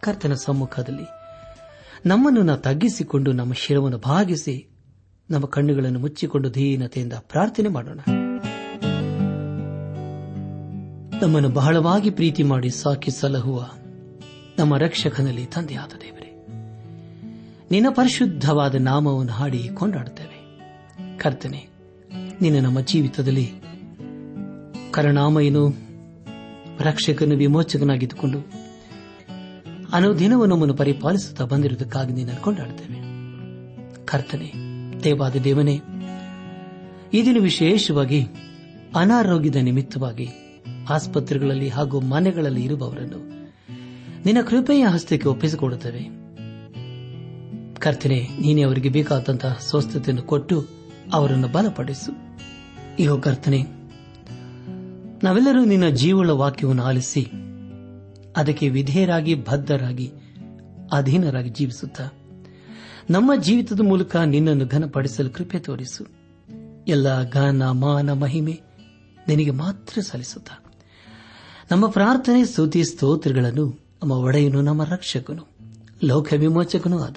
ಕರ್ತನ ಸಮ್ಮುಖದಲ್ಲಿ. ನಮ್ಮನ್ನು ನಾ ತಗ್ಗಿಸಿಕೊಂಡು ನಮ್ಮ ಶಿರವನ್ನು ಭಾಗಿಸಿ ನಮ್ಮ ಕಣ್ಣುಗಳನ್ನು ಮುಚ್ಚಿಕೊಂಡು ಧೀನತೆಯಿಂದ ಪ್ರಾರ್ಥನೆ ಮಾಡೋಣ. ನಮ್ಮನ್ನು ಬಹಳವಾಗಿ ಪ್ರೀತಿ ಮಾಡಿ ಸಾಕಿ ಸಲಹುವ ನಮ್ಮ ರಕ್ಷಕನಲ್ಲಿ ತಂದೆಯಾದ ದೇವರೇ, ನಿನ್ನ ಪರಿಶುದ್ಧವಾದ ನಾಮವನ್ನು ಹಾಡಿ ಕೊಂಡಾಡುತ್ತೇವೆ. ಕರ್ತನೆ, ನಿನ್ನ ನಮ್ಮ ಜೀವಿತದಲ್ಲಿ ಕರುಣಾಮಯನು ರಕ್ಷಕನು ವಿಮೋಚಕನಾಗಿದ್ದುಕೊಂಡು ಅನುದಿನವೂ ನಮ್ಮನ್ನು ಪರಿಪಾಲಿಸುತ್ತಾ ಬಂದಿರುವುದಕ್ಕಾಗಿ ನಿನ್ನ ಕೊಂಡಾಡುತ್ತೇವೆ ಕರ್ತನೆ, ದೇವಾದ ದೇವನೇ, ಈ ದಿನ ವಿಶೇಷವಾಗಿ ಅನಾರೋಗ್ಯದ ನಿಮಿತ್ತವಾಗಿ ಆಸ್ಪತ್ರೆಗಳಲ್ಲಿ ಹಾಗೂ ಮನೆಗಳಲ್ಲಿ ಇರುವವರನ್ನು ನಿನ್ನ ಕೃಪೆಯ ಹಸ್ತಕ್ಕೆ ಒಪ್ಪಿಸಿಕೊಡುತ್ತೇವೆ. ಕರ್ತನೆ, ನೀನೇ ಅವರಿಗೆ ಬೇಕಾದಂತಹ ಸ್ವಸ್ಥತೆಯನ್ನು ಕೊಟ್ಟು ಅವರನ್ನು ಬಲಪಡಿಸು. ಇಹೋ ಕರ್ತನೆ, ನಾವೆಲ್ಲರೂ ನಿನ್ನ ಜೀವಳ ವಾಕ್ಯವನ್ನು ಆಲಿಸಿ ಅದಕ್ಕೆ ವಿಧೇಯರಾಗಿ, ಬದ್ಧರಾಗಿ, ಅಧೀನರಾಗಿ ಜೀವಿಸುತ್ತಾ. ನಮ್ಮ ಜೀವಿತದ ಮೂಲಕ ನಿನ್ನನ್ನು ಘನಪಡಿಸಲು ಕೃಪೆ ತೋರಿಸು. ಎಲ್ಲ ಗಾನ ಮಾನ, ಮಹಿಮೆ ನಿನಗೆ ಮಾತ್ರ ಸಲ್ಲಿಸುತ್ತ. ನಮ್ಮ ಪ್ರಾರ್ಥನೆ, ಸ್ತುತಿ, ಸ್ತೋತ್ರಗಳನ್ನು ನಮ್ಮ ಒಡೆಯನು, ನಮ್ಮ ರಕ್ಷಕನು, ಲೋಕ ವಿಮೋಚಕನೂ ಆದ.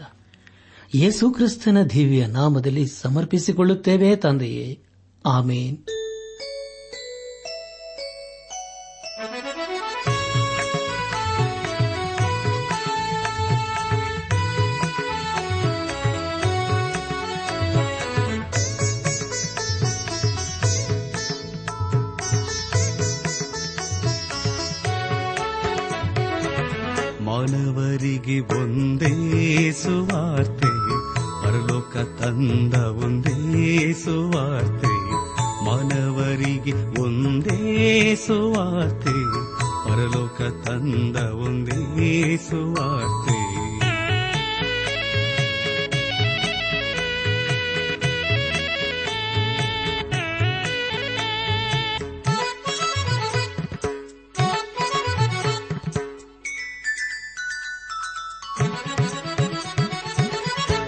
ಯೇಸು ಕ್ರಿಸ್ತನ ದಿವ್ಯ ನಾಮದಲ್ಲಿ ಸಮರ್ಪಿಸಿಕೊಳ್ಳುತ್ತೇವೆ ತಂದೆಯೇ. ಆಮೇನ್.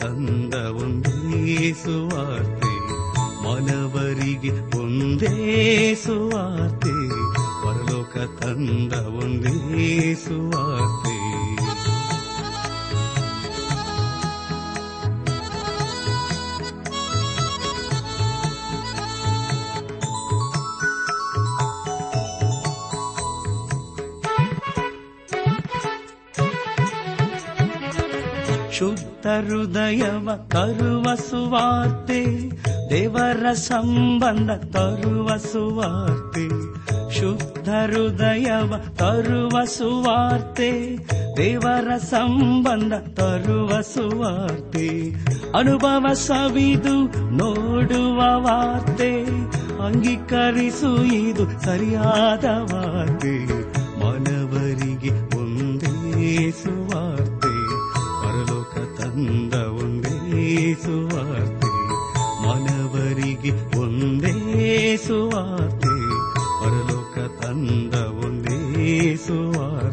ತಂದ ಒಂದೇ ಸುವಾರ್ತೆ ಮನವರಿಗೆ ಒಂದೇ ಸುವಾರ್ತೆ ಪರಲೋಕ ತಂದ ಒಂದೇ ಸುವಾರ್ತೆ ಶುದ್ಧ ಹೃದಯವ ತರುವ ಸುವಾರ್ತೆ, ದೇವರ ಸಂಬಂಧ ತರುವ ಸುವಾರ್ತೆ, ಶುದ್ಧ ಹೃದಯವ ತರುವ ಸುವಾರ್ತೆ, ದೇವರ ಸಂಬಂಧ ತರುವ ಸುವಾರ್ತೆ, ಅನುಭವ ಸವಿದು ನೋಡುವ ವಾರ್ತೆ, ಅಂಗೀಕರಿಸು ಇದು ಸರಿಯಾದ ವಾರ್ತೆ, ಮನವರಿಗೆ ಒಂದೇ ಸುವಾರ್ತೆ ಸುವಾರ್ತೆ ಮನವರಿಗೆ ಒಂದೇ ಸುವಾರ್ತೆ. ಪರಲೋಕ ತಂದ ಒಂದೇ ಸುವಾರ್ತೆ.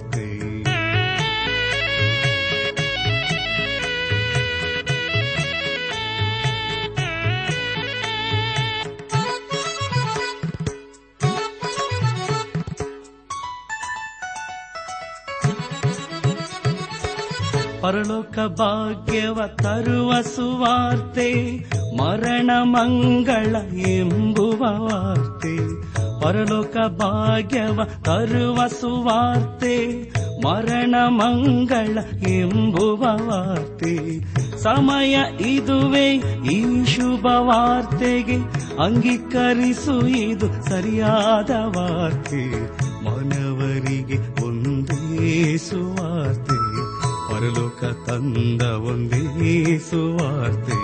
ಪರಲೋಕ ಭಾಗ್ಯವ ತರುವ ಸುವಾರ್ತೆ, ಮರಣ ಮಂಗಳ ಎಂಬುವ ವಾರ್ತೆ. ಪರಲೋಕ ಭಾಗ್ಯವ ತರುವ ಸುವಾರ್ತೆ, ಮರಣ ಮಂಗಳ ಎಂಬುವ ವಾರ್ತೆ. ಸಮಯ ಇದುವೇ ಈ ಶುಭ ವಾರ್ತೆಗೆ, ಅಂಗೀಕರಿಸು ಇದು ಸರಿಯಾದ ವಾರ್ತೆ. ಮಾನವರಿಗೆ ಒಂದೇ ಸುವಾರ್ತೆ. ಪರಲೋಕ ತಂದ ಒಂದೇ ಸುವಾರ್ತೆ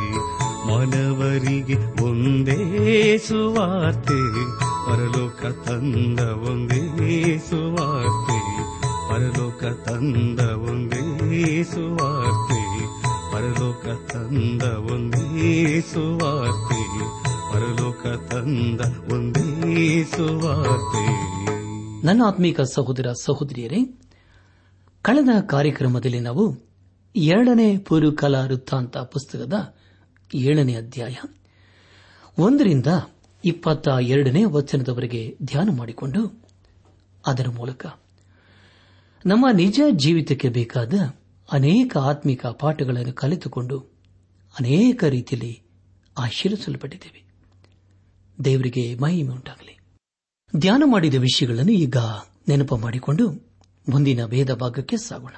ಮಾನವರಿಗೆ ಒಂದೇ ಸುವಾರ್ತೆ ಪರಲೋಕ ತಂದ ಒಂದೇ ಸುವಾರ್ತೆ ಪರಲೋಕ ತಂದ ಒಂದೇ ಸುವಾರ್ತೆ ಪರಲೋಕ ತಂದ ಒಂದೇ ಸುವಾರ್ತೆ ಪರಲೋಕ ತಂದ ಒಂದೇ ಸುವಾರ್ತೆ ನನ್ನ ಆತ್ಮೀಕ ಸಹೋದರ ಸಹೋದರಿಯರೇ ಕಳೆದ ಕಾರ್ಯಕ್ರಮದಲ್ಲಿ ನಾವು ಎರಡನೇ ಪೂರ್ವಕಾಲ ವೃತ್ತಾಂತ ಪುಸ್ತಕದ ಏಳನೇ ಅಧ್ಯಾಯ ಒಂದರಿಂದ ಇಪ್ಪತ್ತ ಎರಡನೇ ವಚನದವರೆಗೆ ಧ್ಯಾನ ಮಾಡಿಕೊಂಡು ಅದರ ಮೂಲಕ ನಮ್ಮ ನಿಜ ಜೀವಿತಕ್ಕೆ ಬೇಕಾದ ಅನೇಕ ಆತ್ಮಿಕ ಪಾಠಗಳನ್ನು ಕಲಿತುಕೊಂಡು ಅನೇಕ ರೀತಿಯಲ್ಲಿ ಆಶೀರ್ವಿಸಲ್ಪಟ್ಟಿದ್ದೇವೆ. ದೇವರಿಗೆ ಮಹಿಮೆ ಉಂಟಾಗಲಿ. ಧ್ಯಾನ ಮಾಡಿದ ವಿಷಯಗಳನ್ನು ಈಗ ನೆನಪು ಮಾಡಿಕೊಂಡು ಮುಂದಿನ ಭೇದ ಭಾಗಕ್ಕೆ ಸಾಗೋಣ.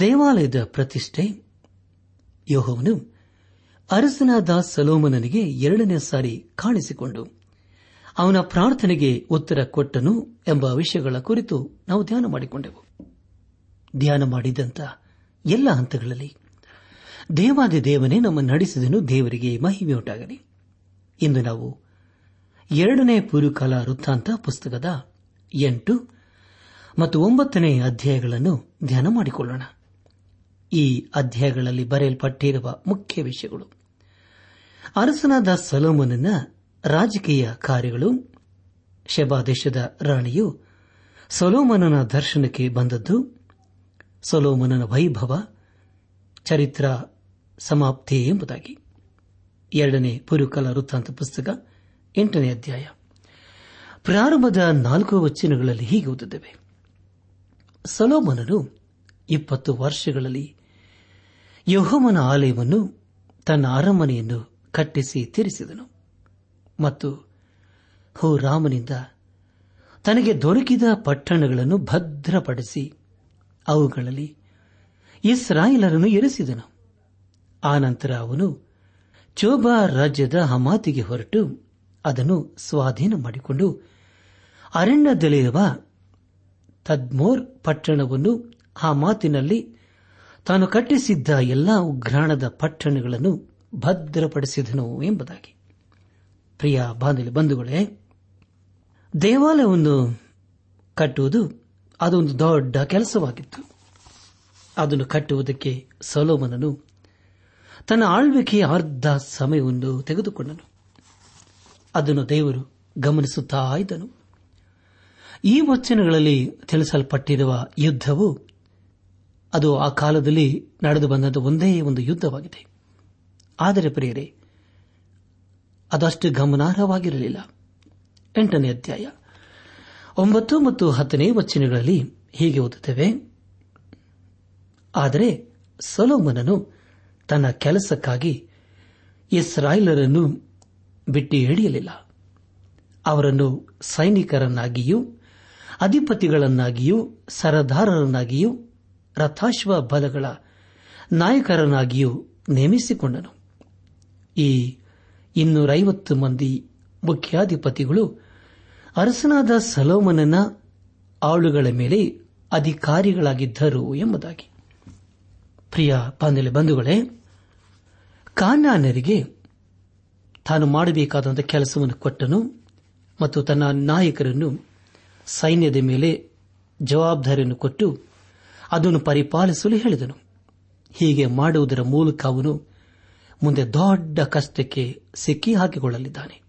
ದೇವಾಲಯದ ಪ್ರತಿಷ್ಠೆ. ಯೋಹವನು ಅರಸನಾದ ಸಲೋಮನನಿಗೆ ಎರಡನೇ ಸಾರಿ ಕಾಣಿಸಿಕೊಂಡು ಅವನ ಪ್ರಾರ್ಥನೆಗೆ ಉತ್ತರ ಕೊಟ್ಟನು ಎಂಬ ವಿಷಯಗಳ ಕುರಿತು ನಾವು ಧ್ಯಾನ ಮಾಡಿಕೊಂಡೆವು. ಧ್ಯಾನ ಮಾಡಿದಂತ ಎಲ್ಲ ಹಂತಗಳಲ್ಲಿ ದೇವಾದಿ ದೇವನೇ ನಮ್ಮ ನಡೆಸಿದನು, ದೇವರಿಗೆ ಮಹಿಮೆಯುಂಟಾಗಲಿ. ಇಂದು ನಾವು ಎರಡನೇ ಪೂರ್ವಕಾಲ ವೃತ್ತಾಂತ ಪುಸ್ತಕದ ಎಂಟು ಮತ್ತು ಒಂಬತ್ತನೇ ಅಧ್ಯಾಯಗಳನ್ನು ಧ್ಯಾನ ಮಾಡಿಕೊಳ್ಳೋಣ. ಈ ಅಧ್ಯಾಯಗಳಲ್ಲಿ ಬರೆಯಲ್ಪಟ್ಟಿರುವ ಮುಖ್ಯ ವಿಷಯಗಳು. ಅರಸನಾದ ಸಲೋಮನನ ರಾಜಕೀಯ ಕಾರ್ಯಗಳು ಶೆಬಾ ದೇಶದ ರಾಣಿಯು ಸೊಲೋಮನನ ದರ್ಶನಕ್ಕೆ ಬಂದದ್ದು, ಸೊಲೋಮನನ ವೈಭವ, ಚರಿತ್ರ ಸಮಾಪ್ತಿ ಎಂಬುದಾಗಿ. ಎರಡನೇ ಪುರುಕಲ ವೃತ್ತಾಂತ ಪುಸ್ತಕ, ಎಂಟನೇ ಅಧ್ಯಾಯ. ಪ್ರಾರಂಭದ ನಾಲ್ಕು ವಚನಗಳಲ್ಲಿ ಹೀಗೆ ಓದಿದ್ದೇವೆ ಸೊಲೋಮನನು ಇಪ್ಪತ್ತು ವರ್ಷಗಳಲ್ಲಿ ಯಹೋಮನ ಆಲಯವನ್ನು ತನ್ನ ಅರಮನೆಯನ್ನು ಕಟ್ಟಿಸಿ ತೀರಿಸಿದನು. ಮತ್ತು ಹೋ ರಾಮನಿಂದ ತನಗೆ ದೊರಕಿದ ಪಟ್ಟಣಗಳನ್ನು ಭದ್ರಪಡಿಸಿ ಅವುಗಳಲ್ಲಿ ಇಸ್ರಾಯಿಲರನ್ನು ಇರಿಸಿದನು. ಆನಂತರ ಅವನು ಚೋಬಾ ರಾಜ್ಯದ ಹಮಾತಿಗೆ ಹೊರಟು ಅದನ್ನು ಸ್ವಾಧೀನ ಮಾಡಿಕೊಂಡು ಅರಣ್ಯದಲ್ಲಿರುವ ತದ್ಮೋರ್ ಪಟ್ಟಣವನ್ನು ಆ ಮಾತಿನಲ್ಲಿ ತಾನು ಕಟ್ಟಿಸಿದ್ದ ಎಲ್ಲಾ ಉಗ್ರಾಣದ ಪಟ್ಟಣಗಳನ್ನು ಭದ್ರಪಡಿಸಿದನು ಎಂಬುದಾಗಿ. ಪ್ರಿಯ ಬಾಂಧವ್ಯ ಬಂಧುಗಳೇ, ದೇವಾಲಯವನ್ನು ಕಟ್ಟುವುದು ಅದೊಂದು ದೊಡ್ಡ ಕೆಲಸವಾಗಿತ್ತು. ಅದನ್ನು ಕಟ್ಟುವುದಕ್ಕೆ ಸೊಲೋಮನನು ತನ್ನ ಆಳ್ವಿಕೆಯ ಅರ್ಧ ಸಮಯವನ್ನು ತೆಗೆದುಕೊಂಡನು. ಅದನ್ನು ದೇವರು ಗಮನಿಸುತ್ತಾ ಇದ್ದನು. ಈ ವಚನಗಳಲ್ಲಿ ತಿಳಿಸಲ್ಪಟ್ಟಿರುವ ಯುದ್ಧವು ಅದು ಆ ಕಾಲದಲ್ಲಿ ನಡೆದು ಬಂದಂಥ ಒಂದೇ ಒಂದು ಯುದ್ಧವಾಗಿದೆ. ಆದರೆ ಪ್ರಿಯರೇ, ಅದಷ್ಟು ಗಮನಾರ್ಹವಾಗಿರಲಿಲ್ಲ. ಎಂಟನೇ ಅಧ್ಯಾಯ. ಒಂಬತ್ತು ಮತ್ತು ಹತ್ತನೇ ವಚನಗಳಲ್ಲಿ ಹೀಗೆ ಓದುತ್ತೇವೆ. ಆದರೆ ಸೊಲೋಮನನು ತನ್ನ ಕೆಲಸಕ್ಕಾಗಿ ಇಸ್ರಾಯೇಲರನ್ನು ಬಿಟ್ಟು ಹಿಡಿಯಲಿಲ್ಲ ಅವರನ್ನು ಸೈನಿಕರನ್ನಾಗಿಯೂ ಅಧಿಪತಿಗಳನ್ನಾಗಿಯೂ, ಸರದಾರರನ್ನಾಗಿಯೂ, ರಥಾಶ್ವ ಬಲಗಳ ನಾಯಕರನ್ನಾಗಿಯೂ ನೇಮಿಸಿಕೊಂಡನು. ಈ ಇನ್ನೂರೈವತ್ತು ಮಂದಿ ಮುಖ್ಯಾಧಿಪತಿಗಳು ಅರಸನಾದ ಸಲೋಮನನ ಆಳುಗಳ ಮೇಲೆ ಅಧಿಕಾರಿಗಳಾಗಿದ್ದರು ಎಂಬುದಾಗಿ. ಪ್ರಿಯ ಪಾಂದಲೆ ಬಂಧುಗಳೇ ಕಾನಾನರಿಗೆ ತಾನು ಮಾಡಬೇಕಾದಂಥ ಕೆಲಸವನ್ನು ಕೊಟ್ಟನು ಮತ್ತು ತನ್ನ ನಾಯಕರನ್ನು ಸೈನ್ಯದ ಮೇಲೆ ಜವಾಬ್ದಾರಿಯನ್ನು ಕೊಟ್ಟು ಅದನ್ನು ಪರಿಪಾಲಿಸಲು ಹೇಳಿದನು. ಹೀಗೆ ಮಾಡುವುದರ ಮೂಲಕ ಅವನು ಮುಂದೆ ದೊಡ್ಡ ಕಷ್ಟಕ್ಕೆ ಸಿಕ್ಕಿ ಹಾಕಿಕೊಳ್ಳಲಿದ್ದಾನೆ.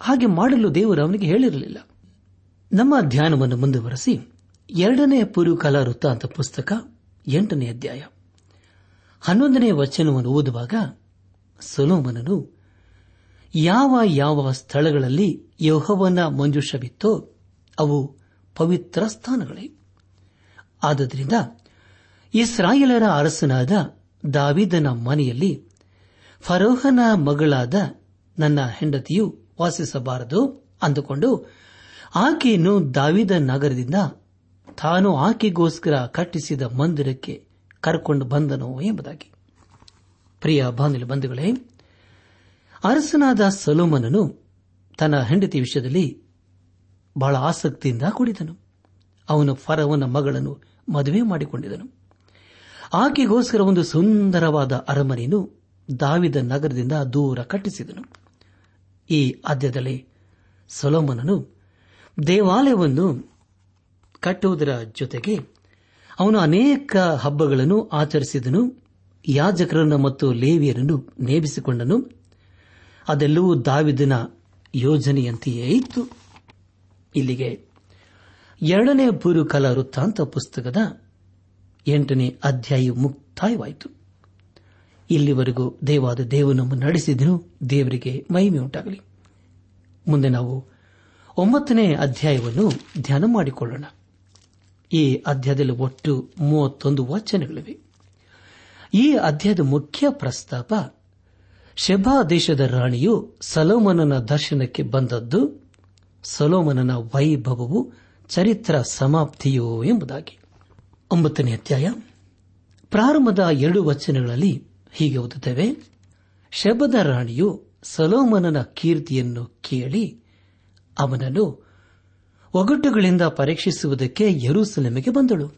ಹಾಗೆ ಮಾಡಲು ದೇವರು ಅವನಿಗೆ ಹೇಳಿರಲಿಲ್ಲ. ನಮ್ಮ ಧ್ಯಾನವನ್ನು ಮುಂದುವರೆಸಿ ಎರಡನೇ ವೃತ್ತ ಅಂತ ಪುಸ್ತಕ ಎಂಟನೇ ಅಧ್ಯಾಯ ಹನ್ನೊಂದನೇ ವಚನವನ್ನು ಓದುವಾಗ ಸೊಲೋಮನನು ಯಾವ ಯಾವ ಸ್ಥಳಗಳಲ್ಲಿ ಯೌಹವನ ಮಂಜುಷವಿತ್ತೋ ಅವು ಪವಿತ್ರ ಸ್ಥಾನಗಳೇ. ಆದ್ದರಿಂದ ಇಸ್ರಾಯೇಲರ ಅರಸನಾದ ದಾವಿದನ ಮನೆಯಲ್ಲಿ ಫರೋಹನ ಮಗಳಾದ ನನ್ನ ಹೆಂಡತಿಯು ವಾಸಿಸಬಾರದು ಅಂದುಕೊಂಡು ಆಕೆಯನ್ನು ದಾವಿದ ನಗರದಿಂದ ತಾನು ಆಕೆಗೋಸ್ಕರ ಕಟ್ಟಿಸಿದ ಮಂದಿರಕ್ಕೆ ಕರ್ಕೊಂಡು ಬಂದನು ಎಂಬುದಾಗಿ. ಪ್ರಿಯ ಬಾಂಧವ್ಯ ಬಂಧುಗಳೇ, ಅರಸನಾದ ಸಲೋಮನನು ತನ್ನ ಹೆಂಡತಿ ವಿಷಯದಲ್ಲಿ ಬಹಳ ಆಸಕ್ತಿಯಿಂದ ಕೂಡಿದನು. ಅವನು ಫರವನ ಮಗಳನ್ನು ಮದುವೆ ಮಾಡಿಕೊಂಡಿದನು ಆಕೆಗೋಸ್ಕರ ಒಂದು ಸುಂದರವಾದ ಅರಮನೆಯನ್ನು ದಾವಿದ ನಗರದಿಂದ ದೂರ ಕಟ್ಟಿಸಿದನು. ಈ ಆದ್ಯದಲ್ಲಿ ಸೊಲೋಮನನು ದೇವಾಲಯವನ್ನು ಕಟ್ಟುವುದರ ಜೊತೆಗೆ ಅವನು ಅನೇಕ ಹಬ್ಬಗಳನ್ನು ಆಚರಿಸಿದನು. ಯಾಜಕರನ್ನು ಮತ್ತು ಲೇವಿಯರನ್ನು ನೇಮಿಸಿಕೊಂಡನು. ಅದೆಲ್ಲವೂ ದಾವಿದನ ಯೋಜನೆಯಂತೆಯೇ ಇತ್ತು. ಇಲ್ಲಿಗೆ. ಎರಡನೇ ಪೂರ್ವಕಾಲ ವೃತ್ತಾಂತ ಪುಸ್ತಕದ ಎಂಟನೇ ಅಧ್ಯಾಯ ಮುಕ್ತಾಯವಾಯಿತು. ಇಲ್ಲಿವರೆಗೂ ದೇವಾದ ದೇವನನ್ನು ನಡೆಸಿದನು, ದೇವರಿಗೆ ಮಹಿಮೆ ಉಂಟಾಗಲಿ. ಮುಂದೆ ನಾವು ಒಂಬತ್ತನೇ ಅಧ್ಯಾಯವನ್ನು ಧ್ಯಾನ ಮಾಡಿಕೊಳ್ಳೋಣ. ಈ ಅಧ್ಯಾಯದಲ್ಲಿ ಒಟ್ಟು ಮೂವತ್ತೊಂದು ವಚನಗಳಿವೆ. ಈ ಅಧ್ಯಾಯದ ಮುಖ್ಯ ಪ್ರಸ್ತಾಪ, ಶೆಬಾ ದೇಶದ ರಾಣಿಯು ಸಲೋಮನನ ದರ್ಶನಕ್ಕೆ ಬಂದದ್ದು ಸಲೋಮನನ ವೈಭವವು ಚರಿತ್ರ ಸಮಾಪ್ತಿಯೋ ಎಂಬುದಾಗಿ. ಒಂಬತ್ತನೇ ಅಧ್ಯಾಯ. ಪ್ರಾರಂಭದ ಎರಡು ವಚನಗಳಲ್ಲಿ ಹೀಗೆ ಓದುತ್ತೇವೆ. ಶಬದ ರಾಣಿಯು ಸಲೋಮನನ ಕೀರ್ತಿಯನ್ನು ಕೇಳಿ ಅವನನ್ನು ಒಗಟುಗಳಿಂದ ಪರೀಕ್ಷಿಸುವುದಕ್ಕೆ ಯರೂಸಲೆಮೆಗೆ ಬಂದಳು.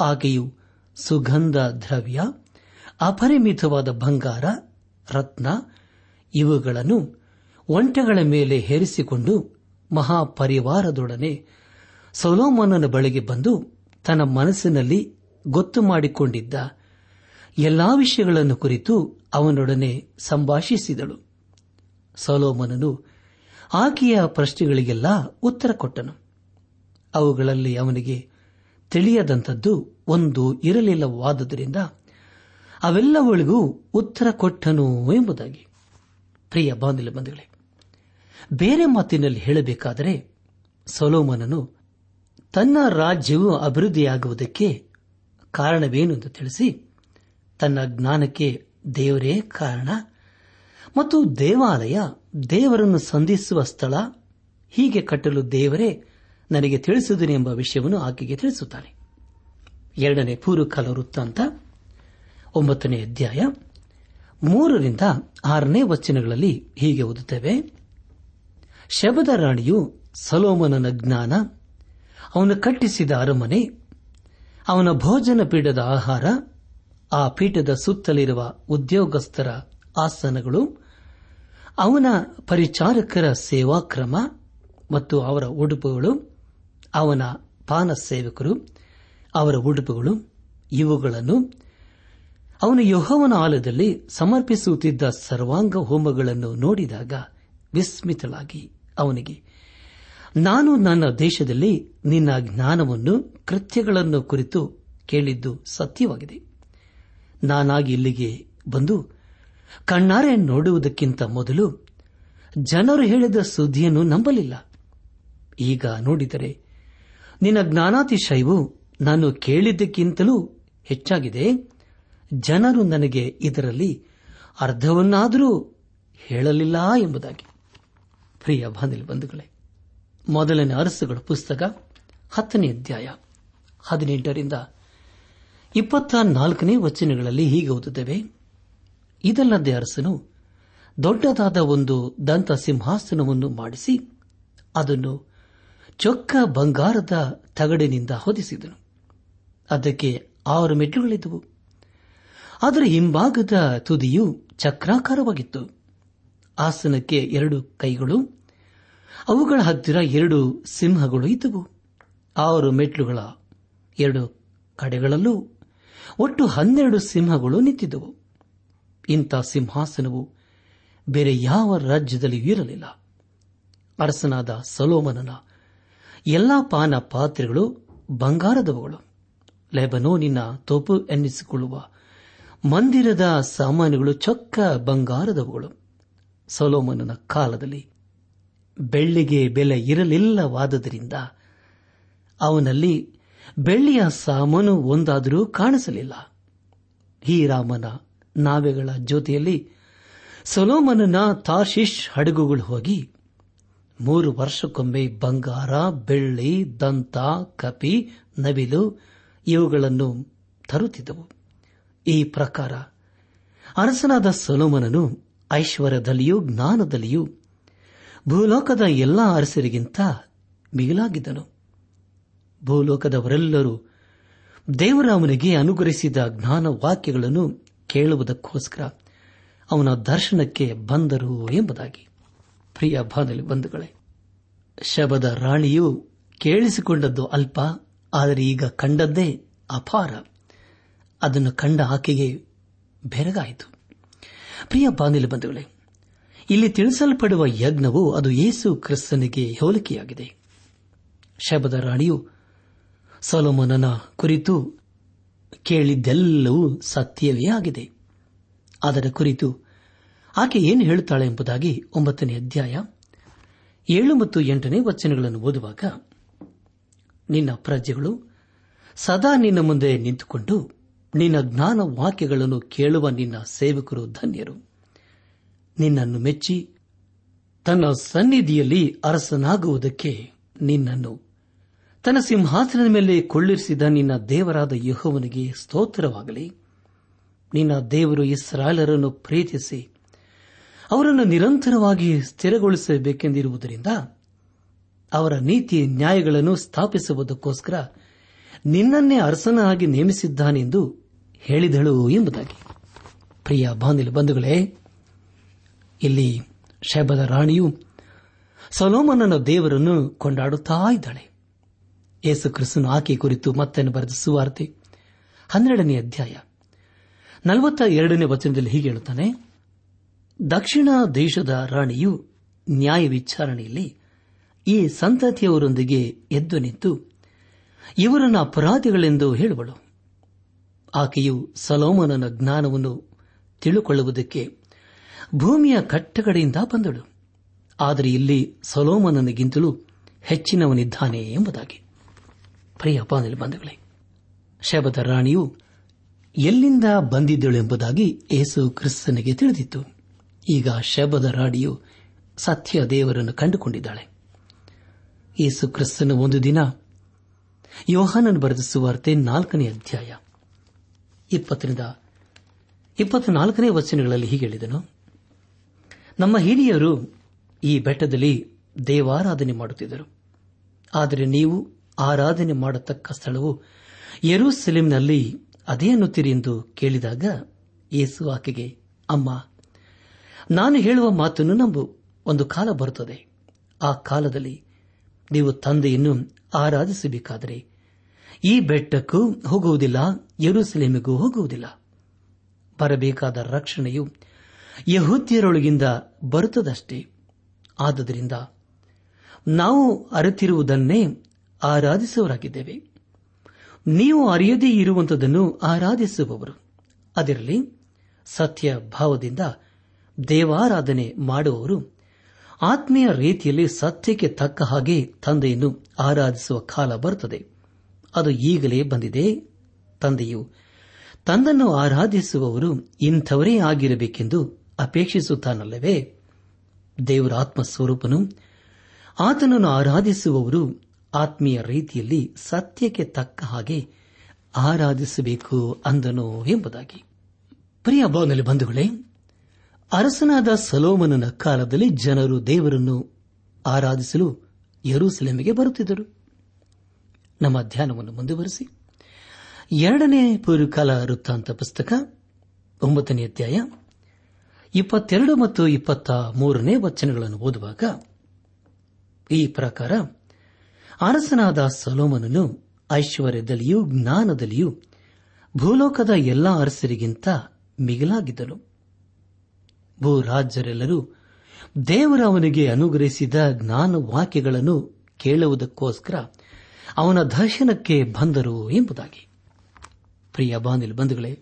ಆಕೆಯು ಸುಗಂಧ ದ್ರವ್ಯ, ಅಪರಿಮಿತವಾದ ಬಂಗಾರ, ರತ್ನ ಇವುಗಳನ್ನು ಒಂಟೆಗಳ ಮೇಲೆ ಹೇರಿಸಿಕೊಂಡು ಮಹಾಪರಿವಾರದೊಡನೆ ಸೊಲೋಮನನ ಬಳಿಗೆ ಬಂದು ತನ್ನ ಮನಸ್ಸಿನಲ್ಲಿ ಗೊತ್ತು ಮಾಡಿಕೊಂಡಿದ್ದ ಎಲ್ಲಾ ವಿಷಯಗಳನ್ನು ಕುರಿತು ಅವನೊಡನೆ ಸಂಭಾಷಿಸಿದಳು. ಸೊಲೋಮನನು ಆಕೆಯ ಪ್ರಶ್ನೆಗಳಿಗೆಲ್ಲ ಉತ್ತರ ಕೊಟ್ಟನು. ಅವುಗಳಲ್ಲಿ ಅವನಿಗೆ ತಿಳಿಯದಂಥದ್ದು ಒಂದು ಇರಲಿಲ್ಲವಾದುದರಿಂದ ಅವೆಲ್ಲವಳಿಗೂ ಉತ್ತರ ಕೊಟ್ಟನು ಎಂಬುದಾಗಿ. ಪ್ರಿಯ ಬಾಂಧವ್ಯ ಬಂಧುಗಳೇ ಬೇರೆ ಮಾತಿನಲ್ಲಿ ಹೇಳಬೇಕಾದರೆ ಸೊಲೋಮನನು ತನ್ನ ರಾಜ್ಯವು ಅಭಿವೃದ್ಧಿಯಾಗುವುದಕ್ಕೆ ಕಾರಣವೇನು ಎಂದು ತಿಳಿಸಿ, ತನ್ನ ಜ್ಞಾನಕ್ಕೆ ದೇವರೇ ಕಾರಣ ಮತ್ತು ದೇವಾಲಯ ದೇವರನ್ನು ಸಂಧಿಸುವ ಸ್ಥಳ, ಹೀಗೆ ಕಟ್ಟಲು ದೇವರೇ ನನಗೆ ತಿಳಿಸಿದನು ಎಂಬ ವಿಷಯವನ್ನು ಆಕೆಗೆ ತಿಳಿಸುತ್ತಾನೆ. ಎರಡನೇ ಪೂರ್ವಕಾಲ ವೃತ್ತಾಂತ ಒಂಬತ್ತನೇ ಅಧ್ಯಾಯ. ಮೂರರಿಂದ ಆರನೇ ವಚನಗಳಲ್ಲಿ ಹೀಗೆ ಓದುತ್ತೇವೆ. ಶಬದ ರಾಣಿಯು ಸಲೋಮನನ ಜ್ಞಾನ, ಅವನು ಕಟ್ಟಿಸಿದ ಅರಮನೆ, ಅವನ ಭೋಜನ ಪೀಠದ ಆಹಾರ, ಆ ಪೀಠದ ಸುತ್ತಲಿರುವ ಉದ್ಯೋಗಸ್ಥರ ಆಸನಗಳು, ಅವನ ಪರಿಚಾರಕರ ಸೇವಾಕ್ರಮ ಮತ್ತು ಅವರ ಉಡುಪುಗಳು, ಅವನ ಪಾನ ಸೇವಕರು, ಅವರ ಉಡುಪುಗಳು, ಇವುಗಳನ್ನು ಅವನು ಯೋಹವನ ಆಲಯದಲ್ಲಿ ಸಮರ್ಪಿಸುತ್ತಿದ್ದ ಸರ್ವಾಂಗ ಹೋಮಗಳನ್ನು ನೋಡಿದಾಗ ವಿಸ್ಮಿತಳಾಗಿ ಅವನಿಗೆ, ನಾನು ನನ್ನ ದೇಶದಲ್ಲಿ ನಿನ್ನ ಜ್ಞಾನವನ್ನು ಕೃತ್ಯಗಳನ್ನು ಕುರಿತು ಕೇಳಿದ್ದು ಸತ್ಯವಾಗಿದೆ. ನಾನಾಗಿ ಇಲ್ಲಿಗೆ ಬಂದು ಕಣ್ಣಾರೆ ನೋಡುವುದಕ್ಕಿಂತ ಮೊದಲು ಜನರು ಹೇಳಿದ ಸುದ್ದಿಯನ್ನು ನಂಬಲಿಲ್ಲ. ಈಗ ನೋಡಿದರೆ ನಿನ್ನ ಜ್ಞಾನಾತಿಶಯವು ನಾನು ಕೇಳಿದ್ದಕ್ಕಿಂತಲೂ ಹೆಚ್ಚಾಗಿದೆ. ಜನರು ನನಗೆ ಇದರಲ್ಲಿ ಅರ್ಧವನ್ನಾದರೂ ಹೇಳಲಿಲ್ಲ ಎಂಬುದಾಗಿ. ಪ್ರಿಯ ಬಾನಿಲ್ ಬಂಧುಗಳೇ, ಮೊದಲನೇ ಅರಸುಗಳ ಪುಸ್ತಕ ಹತ್ತನೇ ಅಧ್ಯಾಯ ಹದಿನೆಂಟರಿಂದ ಇಪ್ಪತ್ತ ನಾಲ್ಕನೇ ವಚನಗಳಲ್ಲಿ ಹೀಗೆ ಓದುತ್ತೇವೆ, ಇದಲ್ಲದೆ ಅರಸನು ದೊಡ್ಡದಾದ ಒಂದು ದಂತ ಸಿಂಹಾಸನವನ್ನು ಮಾಡಿಸಿ ಅದನ್ನು ಚೊಕ್ಕ ಬಂಗಾರದ ತಗಡಿನಿಂದ ಹೊದಿಸಿದನು. ಅದಕ್ಕೆ ಆರು ಮೆಟ್ಟುಗಳಿದ್ದವು ಅದರ ಹಿಂಭಾಗದ ತುದಿಯು ಚಕ್ರಾಕಾರವಾಗಿತ್ತು. ಆಸನಕ್ಕೆ ಎರಡು ಕೈಗಳು, ಅವುಗಳ ಹತ್ತಿರ ಎರಡು ಸಿಂಹಗಳು ಇದ್ದವು. ಆರು ಮೆಟ್ಲುಗಳ ಎರಡು ಕಡೆಗಳಲ್ಲೂ ಒಟ್ಟು ಹನ್ನೆರಡು ಸಿಂಹಗಳು ನಿಂತಿದ್ದವು. ಇಂಥ ಸಿಂಹಾಸನವು ಬೇರೆ ಯಾವ ರಾಜ್ಯದಲ್ಲಿ ಇರಲಿಲ್ಲ. ಅರಸನಾದ ಸಲೋಮನನ ಎಲ್ಲಾ ಪಾನ ಪಾತ್ರೆಗಳು ಬಂಗಾರದವುಗಳು. ಲೆಬನೋನಿನ ತೋಪು ಎನ್ನಿಸಿಕೊಳ್ಳುವ ಮಂದಿರದ ಸಾಮಾನುಗಳು ಚೊಕ್ಕ ಬಂಗಾರದವುಗಳು. ಸೊಲೋಮನನ ಕಾಲದಲ್ಲಿ ಬೆಳ್ಳಿಗೆ ಬೆಲೆ ಇರಲಿಲ್ಲವಾದದರಿಂದ ಅವನಲ್ಲಿ ಬೆಳ್ಳಿಯ ಸಾಮಾನು ಒಂದಾದರೂ ಕಾಣಿಸಲಿಲ್ಲ. ಹೀರಾಮನ ನಾವೆಗಳ ಜೊತೆಯಲ್ಲಿ ಸೊಲೋಮನನ ತಾಶಿಶ್ ಹಡಗುಗಳು ಹೋಗಿ ಮೂರು ವರ್ಷಕ್ಕೊಮ್ಮೆ ಬಂಗಾರ, ಬೆಳ್ಳಿ, ದಂತ, ಕಪಿ, ನವಿಲು ಇವುಗಳನ್ನು ತರುತ್ತಿದ್ದವು. ಈ ಪ್ರಕಾರ ಅರಸನಾದ ಸೊಲೋಮನನು ಐಶ್ವರ್ಯದಲ್ಲಿಯೂ ಜ್ಞಾನದಲ್ಲಿಯೂ ಭೂಲೋಕದ ಎಲ್ಲ ಅರಸರಿಗಿಂತ ಮಿಗಿಲಾಗಿದ್ದನು ಭೂಲೋಕದವರೆಲ್ಲರೂ ದೇವರಾಮನಿಗೆ ಅನುಗ್ರಹಿಸಿದ ಜ್ಞಾನ ವಾಕ್ಯಗಳನ್ನು ಕೇಳುವುದಕ್ಕೋಸ್ಕರ ಅವನ ದರ್ಶನಕ್ಕೆ ಬಂದರು ಎಂಬುದಾಗಿ. ಪ್ರಿಯ ಬಾನಲಿ ಬಂಧುಗಳೇ, ಶಬದ ರಾಣಿಯು ಕೇಳಿಸಿಕೊಂಡದ್ದು ಅಲ್ಪ, ಆದರೆ ಈಗ ಕಂಡದ್ದೇ ಅಪಾರ. ಅದನ್ನು ಕಂಡ ಆಕೆಗೆ ಬೆರಗಾಯಿತು. ಪ್ರಿಯ ಬಾನಿಲು ಬಂಧುಗಳೇ, ಇಲ್ಲಿ ತಿಳಿಸಲ್ಪಡುವ ಯಜ್ಞವು ಅದು ಯೇಸು ಕ್ರಿಸ್ತನಿಗೆ ಹೋಲಿಕೆಯಾಗಿದೆ. ಶಬದ ರಾಣಿಯು ಸೊಲೋಮನನ ಕುರಿತು ಕೇಳಿದ್ದೆಲ್ಲವೂ ಸತ್ಯವೇ ಆಗಿದೆ. ಅದರ ಕುರಿತು ಆಕೆ ಏನು ಹೇಳುತ್ತಾಳೆ ಎಂಬುದಾಗಿ ಒಂಬತ್ತನೇ ಅಧ್ಯಾಯ ಏಳು ಮತ್ತು ಎಂಟನೇ ವಚನಗಳನ್ನು ಓದುವಾಗ, ನಿನ್ನ ಪ್ರಜೆಗಳು ಸದಾ ನಿನ್ನ ಮುಂದೆ ನಿಂತುಕೊಂಡು ನಿನ್ನ ಜ್ಞಾನ ವಾಕ್ಯಗಳನ್ನು ಕೇಳುವ ನಿನ್ನ ಸೇವಕರು ಧನ್ಯರು. ನಿನ್ನನ್ನು ಮೆಚ್ಚಿ ತನ್ನ ಸನ್ನಿಧಿಯಲ್ಲಿ ಅರಸನಾಗುವುದಕ್ಕೆ ನಿನ್ನನ್ನು. ತನ್ನ ಸಿಂಹಾಸನದ ಮೇಲೆ ಕೊಳ್ಳಿರಿಸಿದ ನಿನ್ನ ದೇವರಾದ ಯಹೋವನಿಗೆ ಸ್ತೋತ್ರವಾಗಲಿ. ನಿನ್ನ ದೇವರು ಇಸ್ರಾಯಲರನ್ನು ಪ್ರೀತಿಸಿ ಅವರನ್ನು ನಿರಂತರವಾಗಿ ಸ್ಥಿರಗೊಳಿಸಬೇಕೆಂದಿರುವುದರಿಂದ ಅವರ ನೀತಿ ನ್ಯಾಯಗಳನ್ನು ಸ್ಥಾಪಿಸುವುದಕ್ಕೋಸ್ಕರ ನಿನ್ನನ್ನೇ ಅರಸನಾಗಿ ನೇಮಿಸಿದ್ದಾನೆಂದು ಹೇಳಿದಳು ಎಂಬುದಾಗಿ. ಪ್ರಿಯ ಬಾಂಧಿಲ ಬಂಧುಗಳೇ, ಇಲ್ಲಿ ಶಬದ ರಾಣಿಯು ಸೊಲೋಮನನ ದೇವರನ್ನು ಕೊಂಡಾಡುತ್ತಾ ಇದ್ದಾಳೆ. ಯೇಸು ಕ್ರಿಸ್ತನು ಆಕೆ ಕುರಿತು ಮತ್ತೆ ಬರೆದ ಸುವಾರ್ತೆ ಹನ್ನೆರಡನೇ ಅಧ್ಯಾಯ ನಲವತ್ತ ಎರಡನೇ ವಚನದಲ್ಲಿ ಹೀಗೆ ಹೇಳುತ್ತಾನೆ, ದಕ್ಷಿಣ ದೇಶದ ರಾಣಿಯು ನ್ಯಾಯ ವಿಚಾರಣೆಯಲ್ಲಿ ಈ ಸಂತತಿಯವರೊಂದಿಗೆ ಎದ್ದು ನಿಂತು ಇವರನ್ನು ಅಪರಾಧಿಗಳೆಂದು ಹೇಳುವಳು. ಆಕೆಯು ಸಲೋಮನನ ಜ್ಞಾನವನ್ನು ತಿಳುಕೊಳ್ಳುವುದಕ್ಕೆ ಭೂಮಿಯ ಕಟ್ಟಕಡೆಯಿಂದ ಬಂದಳು. ಆದರೆ ಇಲ್ಲಿ ಸಲೋಮನನಿಗಿಂತಲೂ ಹೆಚ್ಚಿನವನಿದ್ದಾನೆ ಎಂಬುದಾಗಿ. ಶಬದ ರಾಣಿಯು ಎಲ್ಲಿಂದ ಬಂದಿದ್ದಳು ಎಂಬುದಾಗಿ ಏಸು ಕ್ರಿಸ್ತನಿಗೆ ತಿಳಿದಿತ್ತು. ಈಗ ಶಬದ ರಾಣಿಯು ಸತ್ಯ ದೇವರನ್ನು ಕಂಡುಕೊಂಡಿದ್ದಾಳೆ. ಯೇಸು ಕ್ರಿಸ್ತನು ಒಂದು ದಿನ ಯೋಹಾನನ್ ಬರೆದ ಸುವಾರ್ತೆ ನಾಲ್ಕನೇ ಅಧ್ಯಾಯ. ಇಪ್ಪತ್ತರಿಂದ ಇಪ್ಪತ್ನಾಲ್ಕನೇ ವಚನಗಳಲ್ಲಿ ಹೀಗೆ ಹೇಳಿದನು. ನಮ್ಮ ಹಿರಿಯರು ಈ ಬೆಟ್ಟದಲ್ಲಿ ದೇವಾರಾಧನೆ ಮಾಡುತ್ತಿದ್ದರು. ಆದರೆ ನೀವು ಆರಾಧನೆ ಮಾಡತಕ್ಕ ಸ್ಥಳವು ಯರೂಸೆಲೆಂನಲ್ಲಿ ಅನ್ನುತ್ತೀರಿ ಎಂದು ಕೇಳಿದಾಗ ಯೇಸು ಆಕೆಗೆ, ಅಮ್ಮ, ನಾನು ಹೇಳುವ ಮಾತನ್ನು ನಂಬು, ಒಂದು ಕಾಲ ಬರುತ್ತದೆ. ಆ ಕಾಲದಲ್ಲಿ ನೀವು ತಂದೆಯನ್ನು ಆರಾಧಿಸಬೇಕಾದರೆ ಈ ಬೆಟ್ಟಕ್ಕೂ ಹೋಗುವುದಿಲ್ಲ, ಯರುಸಲೇಮಿಗೂ ಹೋಗುವುದಿಲ್ಲ. ಬರಬೇಕಾದ ರಕ್ಷಣೆಯು ಯಹೂದ್ಯರೊಳಗಿಂದ ಬರುತ್ತದಷ್ಟೇ. ಆದ್ದರಿಂದ ನಾವು ಅರಿತಿರುವುದನ್ನೇ ಆರಾಧಿಸುವರಾಗಿದ್ದೇವೆ ನೀವು ಅರಿಯದೇ ಇರುವಂತದನ್ನು ಆರಾಧಿಸುವವರು. ಅದರಲ್ಲಿ ಸತ್ಯ ಭಾವದಿಂದ ದೇವಾರಾಧನೆ ಮಾಡುವವರು ಆತ್ಮೀಯ ರೀತಿಯಲ್ಲಿ ಸತ್ಯಕ್ಕೆ ತಕ್ಕ ಹಾಗೆ ತಂದೆಯನ್ನು ಆರಾಧಿಸುವ ಕಾಲ ಬರುತ್ತದೆ. ಅದು ಈಗಲೇ ಬಂದಿದೆ. ತಂದೆಯು, ತಂದನ್ನು ಆರಾಧಿಸುವವರು ಇಂಥವರೇ ಆಗಿರಬೇಕೆಂದು ಅಪೇಕ್ಷಿಸುತ್ತಾನಲ್ಲವೇ? ದೇವರ ಆತ್ಮಸ್ವರೂಪನು ಆತನನ್ನು ಆರಾಧಿಸುವವರು ಆತ್ಮೀಯ ರೀತಿಯಲ್ಲಿ ಸತ್ಯಕ್ಕೆ ತಕ್ಕ ಹಾಗೆ ಆರಾಧಿಸಬೇಕು ಅಂದನು ಎಂಬುದಾಗಿ. ಪ್ರಿಯ ಭಾವನಲ್ಲಿ ಬಂಧುಗಳೇ, ಅರಸನಾದ ಸಲೋಮನನ ಕಾಲದಲ್ಲಿ ಜನರು ದೇವರನ್ನು ಆರಾಧಿಸಲು ಯರೂಸಲೇಮಿಗೆ ಬರುತ್ತಿದ್ದರು. ನಮ್ಮ ಧ್ಯಾನವನ್ನು ಮುಂದುವರೆಸಿ. ಎರಡನೇ ಪೂರ್ವಕಾಲ ವೃತ್ತಾಂತ ಪುಸ್ತಕ, ಒಂಬತ್ತನೇ ಅಧ್ಯಾಯ, ಇಪ್ಪತ್ತೆರಡು ಮತ್ತು ಇಪ್ಪತ್ತ ಮೂರನೇ ವಚನಗಳನ್ನು ಓದುವಾಗ, ಈ ಪ್ರಕಾರ, ಅರಸನಾದ ಸಲೋಮನನು ಐಶ್ವರ್ಯದಲ್ಲಿಯೂ ಜ್ಞಾನದಲ್ಲಿಯೂ ಭೂಲೋಕದ ಎಲ್ಲಾ ಅರಸರಿಗಿಂತ ಮಿಗಿಲಾಗಿದ್ದನು. ಭೂರಾಜ್ಯರೆಲ್ಲರೂ ದೇವರ ಅವನಿಗೆ ಅನುಗ್ರಹಿಸಿದ ಜ್ಞಾನ ವಾಕ್ಯಗಳನ್ನು ಕೇಳುವುದಕ್ಕೋಸ್ಕರ ಅವನ ದರ್ಶನಕ್ಕೆ ಬಂದರು ಎಂಬುದಾಗಿ. ಪ್ರಿಯ ಬಾನಿಲ್ ಬಂಧುಗಳೇ,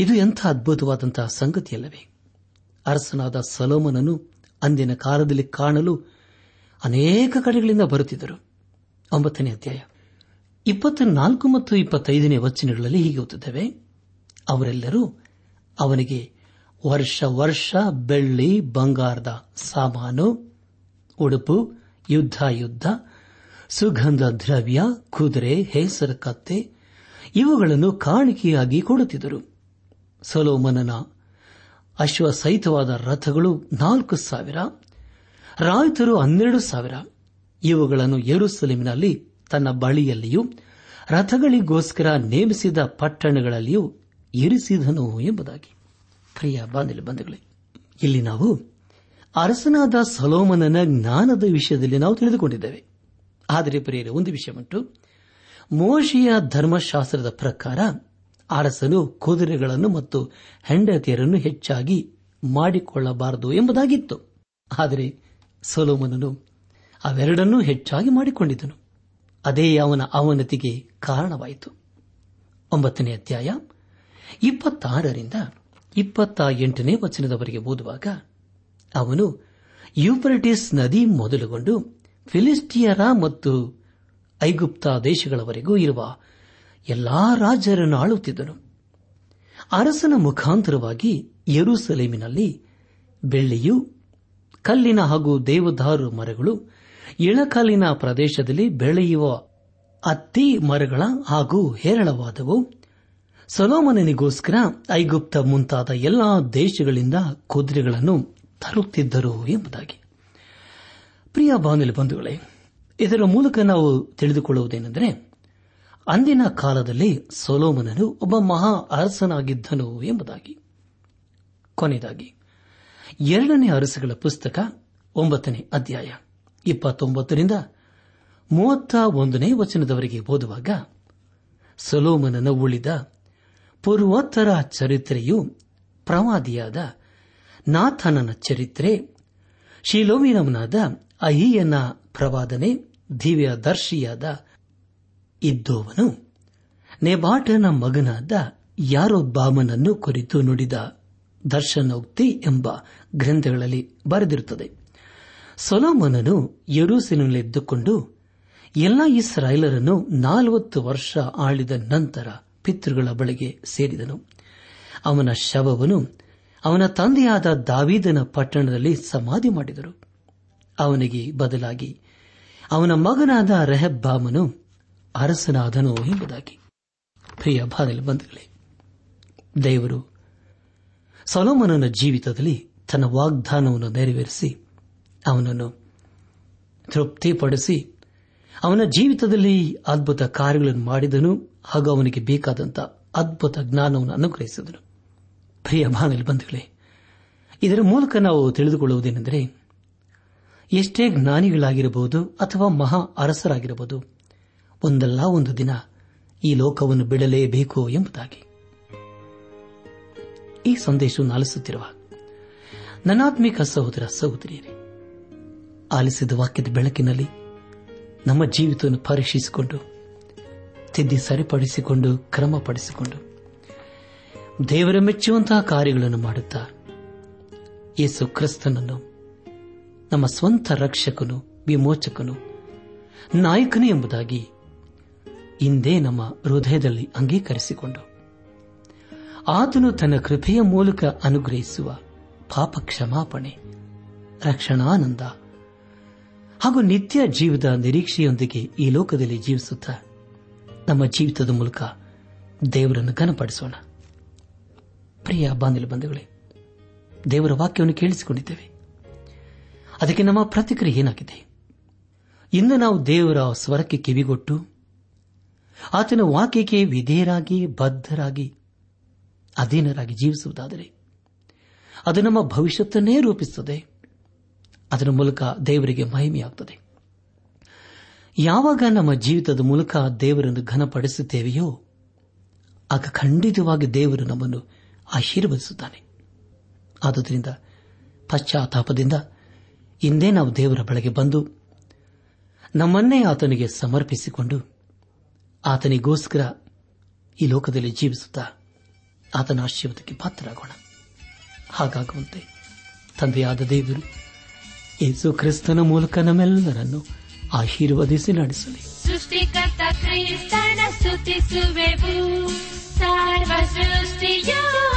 ಇದು ಎಂಥ ಅದ್ಭುತವಾದಂತಹ ಸಂಗತಿಯಲ್ಲವೇ. ಅರಸನಾದ ಸಲೋಮನನು ಅಂದಿನ ಕಾಲದಲ್ಲಿ ಕಾಣಲು ಅನೇಕ ಕಡೆಗಳಿಂದ ಬರುತ್ತಿದ್ದರು. ಒಂಬತ್ತನೇ ಅಧ್ಯಾಯ. ಇಪ್ಪತ್ನಾಲ್ಕು ಮತ್ತು ಇಪ್ಪತ್ತೈದನೇ ವಚನಗಳಲ್ಲಿ ಹೀಗೆ ಓದುತ್ತವೆ, ಅವರೆಲ್ಲರೂ ಅವನಿಗೆ ವರ್ಷ ವರ್ಷ ಬೆಳ್ಳಿ ಬಂಗಾರದ ಸಾಮಾನು, ಉಡುಪು, ಯುದ್ಧ ಯುದ್ಧ ಸುಗಂಧ ದ್ರವ್ಯ, ಕುದುರೆ, ಹೆಸರ, ಕತ್ತೆ ಇವುಗಳನ್ನು ಕಾಣಿಕೆಯಾಗಿ ಕೊಡುತ್ತಿದ್ದರು. ಸೊಲೋಮನನ ಅಶ್ವಸಹಿತವಾದ ರಥಗಳು ನಾಲ್ಕು ಸಾವಿರ, ರಾಯತರು ಹನ್ನೆರಡು ಸಾವಿರ. ಇವುಗಳನ್ನು ಯೆರೂಸಲೇಮಿನಲ್ಲಿ ತನ್ನ ಬಳಿಯಲ್ಲಿಯೂ, ರಥಗಳಿಗೋಸ್ಕರ ನೇಮಿಸಿದ ಪಟ್ಟಣಗಳಲ್ಲಿಯೂ ಇರಿಸಿದನು ಎಂಬುದಾಗಿ. ಪ್ರಿಯ ಇಲ್ಲಿ ನಾವು ಅರಸನಾದ ಸಲೋಮನನ ಜ್ಞಾನದ ವಿಷಯದಲ್ಲಿ ನಾವು ತಿಳಿದುಕೊಂಡಿದ್ದೇವೆ. ಆದರೆ ಪ್ರಿಯರೇ ಒಂದು ವಿಷಯವುಂಟು ಮೋಶಿಯ ಧರ್ಮಶಾಸ್ತ್ರದ ಪ್ರಕಾರ ಅರಸನು ಕುದುರೆಗಳನ್ನು ಮತ್ತು ಹೆಂಡತಿಯರನ್ನು ಹೆಚ್ಚಾಗಿ ಮಾಡಿಕೊಳ್ಳಬಾರದು ಎಂಬುದಾಗಿತ್ತು. ಆದರೆ ಸೊಲೋಮನನು ಅವೆರಡನ್ನೂ ಹೆಚ್ಚಾಗಿ ಮಾಡಿಕೊಂಡಿದ್ದನು. ಅದೇ ಅವನ ಅವನತಿಗೆ ಕಾರಣವಾಯಿತು. ಒಂಬತ್ತನೇ ಅಧ್ಯಾಯ ಇಪ್ಪತ್ತಾರರಿಂದ ಇಪ್ಪತ್ತ ಎಂಟನೇ ವಚನದವರೆಗೆ ಓದುವಾಗ ಅವನು ಯೂಪ್ರಟಿಸ್ ನದಿ ಮೊದಲುಗೊಂಡು ಫಿಲಿಸ್ಟಿಯರ ಮತ್ತು ಐಗುಪ್ತ ದೇಶಗಳವರೆಗೂ ಇರುವ ಎಲ್ಲಾ ರಾಜರನ್ನು ಆಳುತ್ತಿದ್ದನು. ಅರಸನ ಮುಖಾಂತರವಾಗಿ ಯೆರೂಸಲೇಮಿನಲ್ಲಿ ಬೆಳ್ಳಿಯು, ಕಲ್ಲಿನ ಹಾಗೂ ದೇವದಾರು ಮರಗಳು, ಇಳಕಲ್ಲಿನ ಪ್ರದೇಶದಲ್ಲಿ ಬೆಳೆಯುವ ಅತ್ತಿ ಮರಗಳ ಹಾಗೂ ಹೇರಳವಾದವು. ಸೊಲೋಮನನಿಗೋಸ್ಕರ ಐಗುಪ್ತ ಮುಂತಾದ ಎಲ್ಲಾ ದೇಶಗಳಿಂದ ಕುದುರೆಗಳನ್ನು ತರುತ್ತಿದ್ದರು ಎಂಬುದಾಗಿ. ಪ್ರಿಯ ಬಾನುಲಿ ಬಂಧುಗಳೇ, ಇದರ ಮೂಲಕ ನಾವು ತಿಳಿದುಕೊಳ್ಳುವುದೇನೆಂದರೆ, ಅಂದಿನ ಕಾಲದಲ್ಲಿ ಸೊಲೋಮನನು ಒಬ್ಬ ಮಹಾ ಅರಸನಾಗಿದ್ದನು ಎಂಬುದಾಗಿ. ಕೊನೆಯದಾಗಿ, ಎರಡನೇ ಅರಸುಗಳ ಪುಸ್ತಕ ಒಂಬತ್ತನೇ ಅಧ್ಯಾಯ, ಇಪ್ಪತ್ತೊಂಬತ್ತರಿಂದ ಮೂವತ್ತ ಒಂದನೇ ವಚನದವರೆಗೆ ಓದುವಾಗ, ಸೊಲೋಮನನ ಉಳಿದ ಪೂರ್ವೋತ್ತರ ಚರಿತ್ರೆಯು ಪ್ರವಾದಿಯಾದ ನಾಥನನ ಚರಿತ್ರೆ ಶೀಲೋಮಿನಮನಾದ ಅಹಿಯನ ಪ್ರವಾದನೆ ದಿವ್ಯ ದರ್ಶಿಯಾದ ಇದ್ದೋವನು. ನೆಬಾಟನ ಮಗನಾದ ಯಾರೊಬ್ಬಾಮನನ್ನು ಕುರಿತು ನುಡಿದ ದರ್ಶನೋಕ್ತಿ ಎಂಬ ಗ್ರಂಥಗಳಲ್ಲಿ ಬರೆದಿರುತ್ತದೆ. ಸೊಲೋಮನನು ಯರೂಸಿನಲ್ಲಿದ್ದುಕೊಂಡು ಎಲ್ಲ ಇಸ್ರಾಯೇಲರನ್ನು ನಾಲ್ವತ್ತು ವರ್ಷ ಆಳಿದ ನಂತರ ಪಿತೃಗಳ ಬಳಿಗೆ ಸೇರಿದನು. ಅವನ ಶವವನ್ನು ಅವನ ತಂದೆಯಾದ ದಾವೀದನ ಪಟ್ಟಣದಲ್ಲಿ ಸಮಾಧಿ ಮಾಡಿದರು. ಅವನಿಗೆ ಬದಲಾಗಿ, ಅವನ ಮಗನಾದ ರೆಹಬ್ಬಾಮನು ಅರಸನಾದನು ಎಂಬುದಾಗಿ. ಪ್ರಿಯ ಬಂಧುಗಳೇ, ದೇವರು ಸೊಲೋಮನನ ಜೀವಿತದಲ್ಲಿ ತನ್ನ ವಾಗ್ದಾನವನ್ನು ನೆರವೇರಿಸಿ, ಅವನನ್ನು ತೃಪ್ತಿಪಡಿಸಿ, ಅವನ ಜೀವಿತದಲ್ಲಿ ಅದ್ಭುತ ಕಾರ್ಯಗಳನ್ನು ಮಾಡಿದನು, ಹಾಗೂ ಅವನಿಗೆ ಬೇಕಾದಂತಹ ಅದ್ಭುತ ಜ್ಞಾನವನ್ನು ಅನುಗ್ರಹಿಸಿದನು. ಪ್ರಿಯ ಬಾನಲಿ ಬಂಧುಗಳೇ, ಇದರ ಮೂಲಕ ನಾವು ತಿಳಿದುಕೊಳ್ಳುವುದೇನೆಂದರೆ ಎಷ್ಟೇ ಜ್ಞಾನಿಗಳಾಗಿರಬಹುದು ಅಥವಾ ಮಹಾ ಅರಸರಾಗಿರಬಹುದು, ಒಂದಲ್ಲ ಒಂದು ದಿನ ಈ ಲೋಕವನ್ನು ಬಿಡಲೇಬೇಕು ಎಂಬುದಾಗಿ. ಈ ಸಂದೇಶವನ್ನು ಆಲಿಸುತ್ತಿರುವ ನನಾತ್ಮಿಕ ಸಹೋದರ ಸಹೋದರಿಯರೇ, ಆಲಿಸಿದ ವಾಕ್ಯದ ಬೆಳಕಿನಲ್ಲಿ ನಮ್ಮ ಜೀವಿತವನ್ನು ಪರೀಕ್ಷಿಸಿಕೊಂಡು, ತಿದ್ದಿ ಸರಿಪಡಿಸಿಕೊಂಡು, ಕ್ರಮಪಡಿಸಿಕೊಂಡು, ದೇವರ ಮೆಚ್ಚುವಂತಹ ಕಾರ್ಯಗಳನ್ನು ಮಾಡುತ್ತಾ, ಯೇಸು ಕ್ರಿಸ್ತನನ್ನು ನಮ್ಮ ಸ್ವಂತ ರಕ್ಷಕನು, ವಿಮೋಚಕನು, ನಾಯಕನು ಎಂಬುದಾಗಿ ಇಂದೇ ನಮ್ಮ ಹೃದಯದಲ್ಲಿ ಅಂಗೀಕರಿಸಿಕೊಂಡು. ಆತನು ತನ್ನ ಕೃಪೆಯ ಮೂಲಕ ಅನುಗ್ರಹಿಸುವ ಪಾಪ ಕ್ಷಮಾಪಣೆ ರಕ್ಷಣಾನಂದ ಹಾಗೂ ನಿತ್ಯ ಜೀವದ ನಿರೀಕ್ಷೆಯೊಂದಿಗೆ ಈ ಲೋಕದಲ್ಲಿ ಜೀವಿಸುತ್ತಾ ನಮ್ಮ ಜೀವಿತದ ಮೂಲಕ ದೇವರನ್ನು ಘನಪಡಿಸೋಣ. ಪ್ರಿಯ ಬಾಂಧವ ಬಂಧುಗಳೇ, ದೇವರ ವಾಕ್ಯವನ್ನು ಕೇಳಿಸಿಕೊಂಡಿದ್ದೇವೆ. ಅದಕ್ಕೆ ನಮ್ಮ ಪ್ರತಿಕ್ರಿಯೆ ಏನಾಗಿದೆ? ಇಂದು ನಾವು ದೇವರ ಸ್ವರಕ್ಕೆ ಕಿವಿಗೊಟ್ಟು, ಆತನ ವಾಕ್ಯಕ್ಕೆ ವಿಧೇಯರಾಗಿ, ಬದ್ಧರಾಗಿ, ಅಧೀನರಾಗಿ ಜೀವಿಸುವುದಾದರೆ, ಅದು ನಮ್ಮ ಭವಿಷ್ಯತ್ತನ್ನೇ ರೂಪಿಸುತ್ತದೆ. ಅದರ ಮೂಲಕ ದೇವರಿಗೆ ಮಹಿಮೆಯಾಗುತ್ತದೆ ಯಾವಾಗ ನಮ್ಮ ಜೀವಿತದ ಮೂಲಕ ದೇವರನ್ನು ಘನಪಡಿಸುತ್ತೇವೆಯೋ, ಆಗ ಖಂಡಿತವಾಗಿ ದೇವರು ನಮ್ಮನ್ನು ಆಶೀರ್ವದಿಸುತ್ತಾನೆ. ಆದುದರಿಂದ ಪಶ್ಚಾತ್ತಾಪದಿಂದ ಇಂದೇ ನಾವು ದೇವರ ಬಳಿಗೆ ಬಂದು ನಮ್ಮನ್ನೇ ಆತನಿಗೆ ಸಮರ್ಪಿಸಿಕೊಂಡು ಆತನಿಗೋಸ್ಕರ ಈ ಲೋಕದಲ್ಲಿ ಜೀವಿಸುತ್ತಾ ಆತನ ಆಶೀರ್ವಾದಕ್ಕೆ ಪಾತ್ರರಾಗೋಣ. ಹಾಗಾಗುವಂತೆ ತಂದೆಯಾದ ದೇವರು ಯೇಸು ಕ್ರಿಸ್ತನ ಮೂಲಕ ನಮ್ಮೆಲ್ಲರನ್ನು ಆಶೀರ್ವದಿಸಿ ನಡೆಸಲಿ. ಸೃಷ್ಟಿಕರ್ತ ಕ್ರಿಸ್ತನ ಸ್ತುತಿಸುವೆವು. ಸರ್ವ ಸೃಷ್ಟಿಯೋ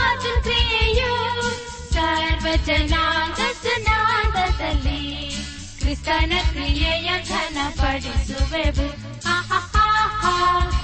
ಸರ್ವ ಜನಾಂಗ ಜನಾಂಗದಲ್ಲಿ ಕ್ರಿಸ್ತನ ಕ್ರಿಯೆಯ ಘನಪಡಿಸುವೆವು. ಆಹಾಹಾಹಾ,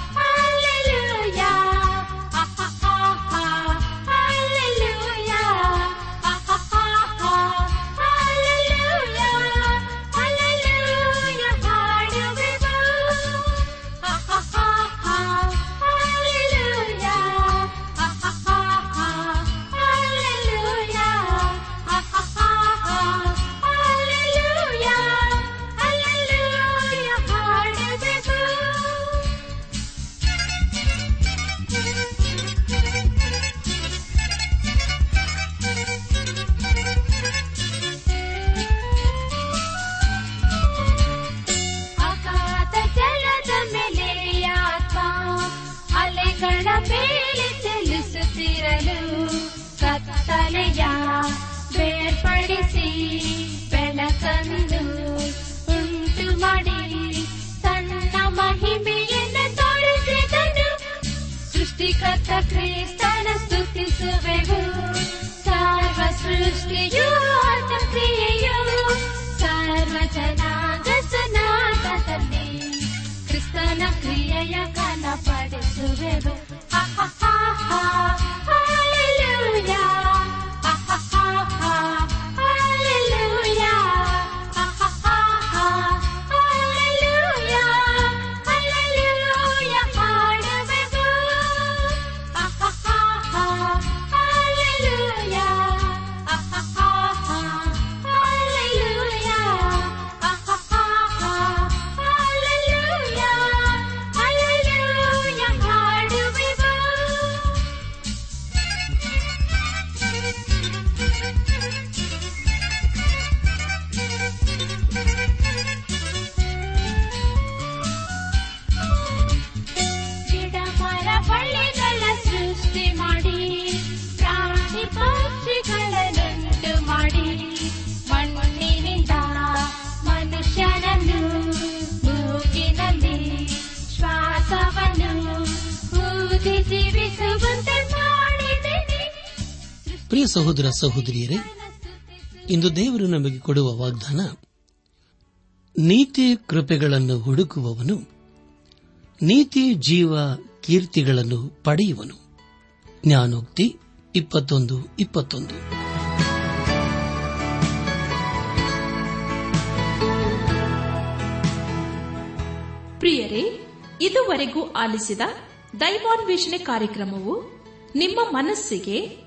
ಸಹೋದರ ಸಹೋದರಿಯರೇ, ಇಂದು ದೇವರು ನಮಗೆ ಕೊಡುವ ವಾಗ್ದಾನ, ನೀತಿ ಕೃಪೆಗಳನ್ನು ಹುಡುಕುವವನು, ನೀತಿ ಜೀವ ಕೀರ್ತಿಗಳನ್ನು ಪಡೆಯುವನು. ಜ್ಞಾನೋಕ್ತಿ ಇಪ್ಪತ್ತೊಂದು ಇಪ್ಪತ್ತೊಂದು. ಪ್ರಿಯರೇ, ಇದುವರೆಗೂ ಆಲಿಸಿದ ದೈವಾನ್ವೇಷಣೆ ಕಾರ್ಯಕ್ರಮವು ನಿಮ್ಮ ಮನಸ್ಸಿಗೆ